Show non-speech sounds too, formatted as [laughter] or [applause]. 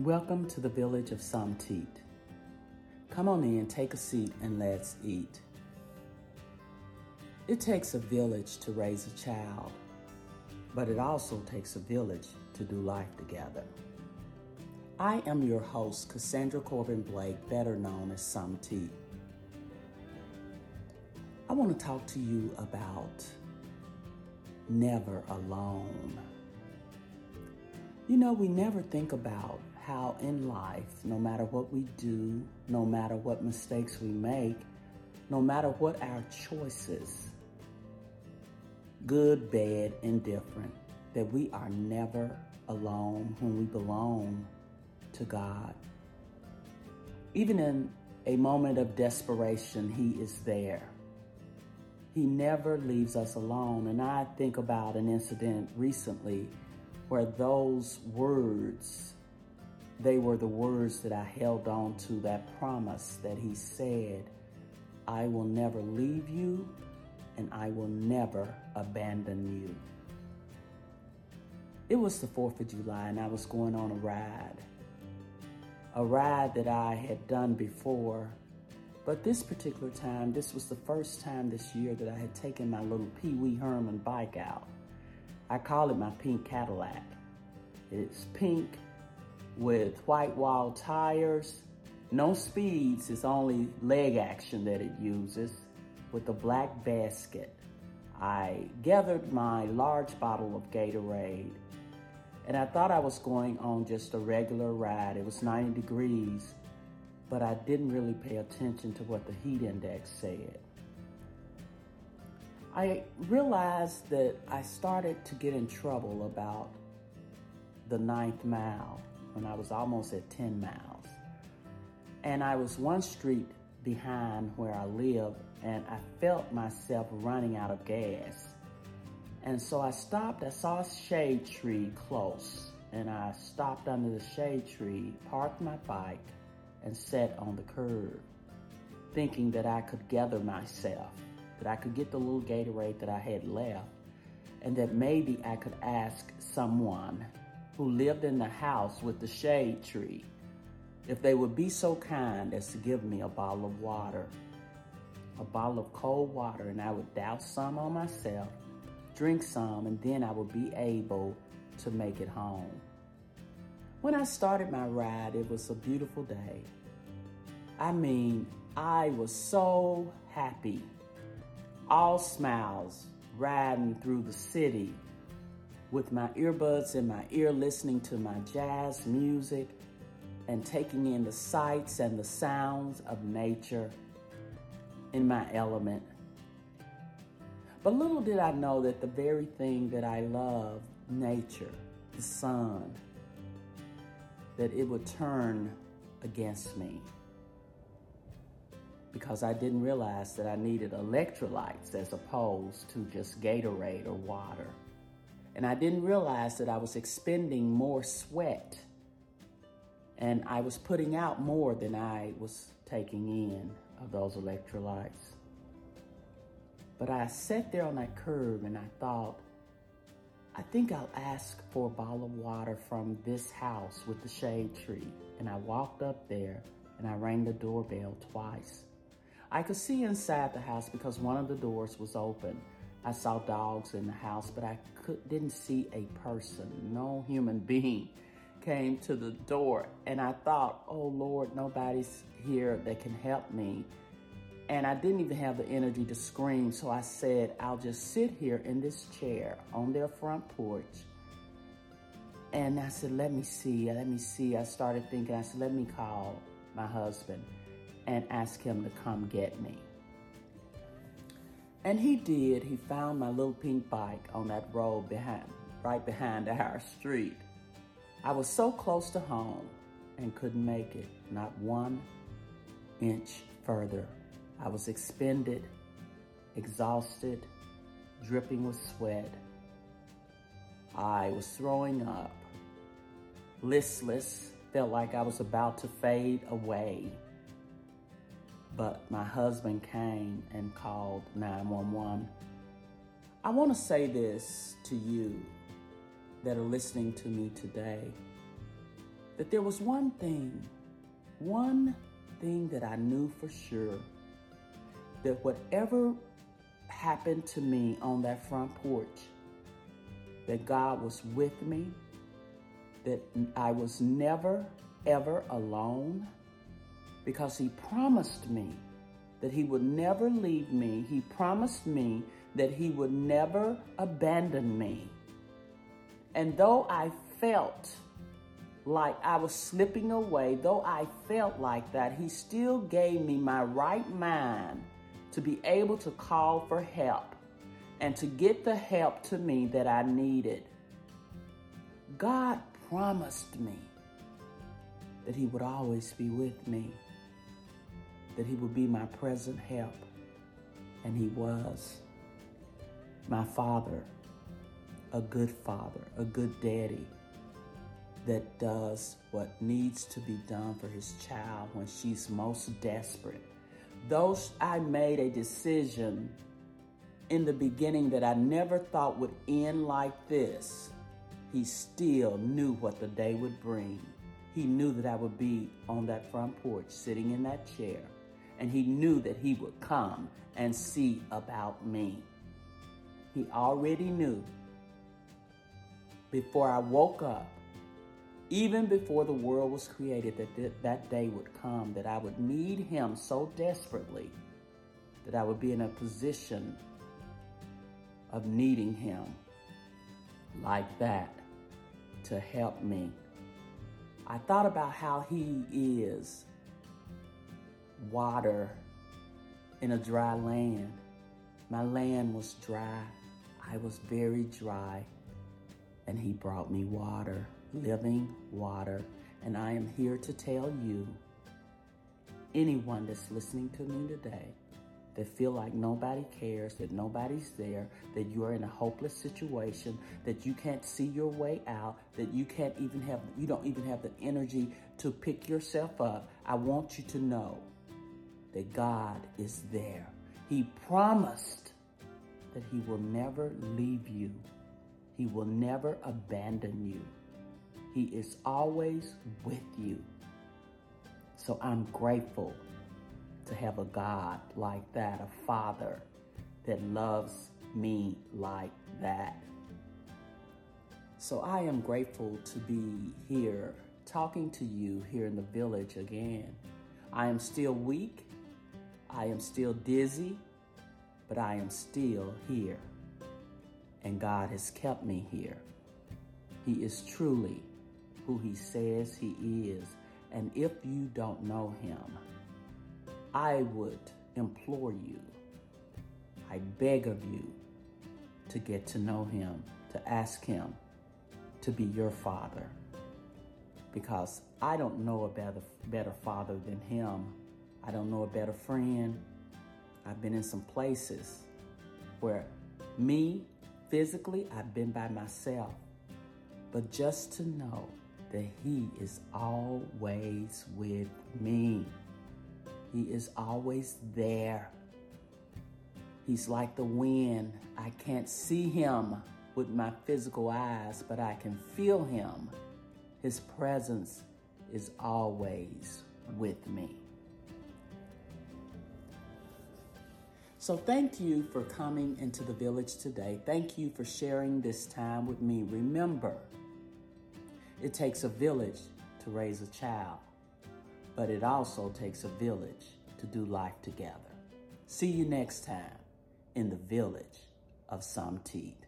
Welcome to the village of Samtit. Come on in, take a seat, and let's eat. It takes a village to raise a child, but it also takes a village to do life together. I am your host, Cassandra Corbin Blake, better known as Samtit. I want to talk to you about never alone. You know, we never think about how in life, no matter what we do, no matter what mistakes we make, no matter what our choices, good, bad, indifferent, that we are never alone when we belong to God. Even in a moment of desperation, He is there. He never leaves us alone. And I think about an incident recently where those words, they were the words that I held on to, that promise that He said, I will never leave you and I will never abandon you. It was the 4th of July and I was going on a ride. A ride that I had done before, but this particular time, this was the first time this year that I had taken my little Pee Wee Herman bike out. I call it my pink Cadillac. It's pink with white wall tires, no speeds, it's only leg action that it uses with a black basket. I gathered my large bottle of Gatorade and I thought I was going on just a regular ride. It was 90 degrees, but I didn't really pay attention to what the heat index said. I realized that I started to get in trouble about the ninth mile when I was almost at 10 miles. And I was one street behind where I live and I felt myself running out of gas. And so I stopped, I saw a shade tree close and I stopped under the shade tree, parked my bike and sat on the curb, thinking that I could gather myself, that I could get the little Gatorade that I had left, and that maybe I could ask someone who lived in the house with the shade tree if they would be so kind as to give me a bottle of water, a bottle of cold water, and I would douse some on myself, drink some, and then I would be able to make it home. When I started my ride, it was a beautiful day. I mean, I was so happy. All smiles riding through the city with my earbuds in my ear, listening to my jazz music and taking in the sights and the sounds of nature in my element. But little did I know that the very thing that I love, nature, the sun, that it would turn against me because I didn't realize that I needed electrolytes as opposed to just Gatorade or water. And I didn't realize that I was expending more sweat and I was putting out more than I was taking in of those electrolytes. But I sat there on that curb and I thought, I think I'll ask for a bottle of water from this house with the shade tree. And I walked up there and I rang the doorbell twice. I could see inside the house because one of the doors was open. I saw dogs in the house, but I could, didn't see a person, no human [laughs] being came to the door. And I thought, oh Lord, nobody's here that can help me. And I didn't even have the energy to scream. So I said, I'll just sit here in this chair on their front porch. And I said, let me see, let me see. I started thinking, I said, let me call my husband and ask him to come get me. And he did. He found my little pink bike on that road behind, right behind our street. I was so close to home and couldn't make it, not one inch further. I was expended, exhausted, dripping with sweat. I was throwing up, listless, felt like I was about to fade away. But my husband came and called 911. I want to say this to you that are listening to me today. that there was one thing, one thing that I knew for sure that whatever happened to me on that front porch, that God was with me, that I was never, ever alone, because He promised me that He would never leave me. He promised me that He would never abandon me. And though I felt like I was slipping away, though I felt like that, He still gave me my right mind to be able to call for help and to get the help to me that I needed. God promised me that He would always be with me, that He would be my present help, and He was. My Father, a good father, a good daddy that does what needs to be done for his child when she's most desperate. Though I made a decision in the beginning that I never thought would end like this, he still knew what the day would bring. He knew that I would be on that front porch sitting in that chair, and he knew that he would come and see about me. He already knew before I woke up, even before the world was created, that th- that day would come, that I would need Him so desperately that I would be in a position of needing Him like that to help me. I thought about how He is water in a dry land. My land was dry. I was very dry and he brought me water, living water. And I am here to tell you, anyone that's listening to me today, that feel like nobody cares, that nobody's there, that you are in a hopeless situation, that you can't see your way out, that you can't even have, you don't even have the energy to pick yourself up. I want you to know that God is there. He promised that he will never leave you he will never abandon you. He is always with you. So I'm grateful to have a God like that, a father that loves me like that. So I am grateful to be here talking to you here in the village again. I am still weak. I am still dizzy, but I am still here and God has kept me here. He is truly who he says he is. And if you don't know him, I would implore you, I beg of you to get to know him, to ask him to be your father. Because I don't know a better, better father than him. I don't know a better friend. I've been in some places where me Physically, I've been by myself, but just to know that He is always with me. He is always there. He's like the wind. I can't see Him with my physical eyes, but I can feel Him. His presence is always with me. So thank you for coming into the village today. Thank you for sharing this time with me. Remember, it takes a village to raise a child, but it also takes a village to do life together. See you next time in the village of Samteed.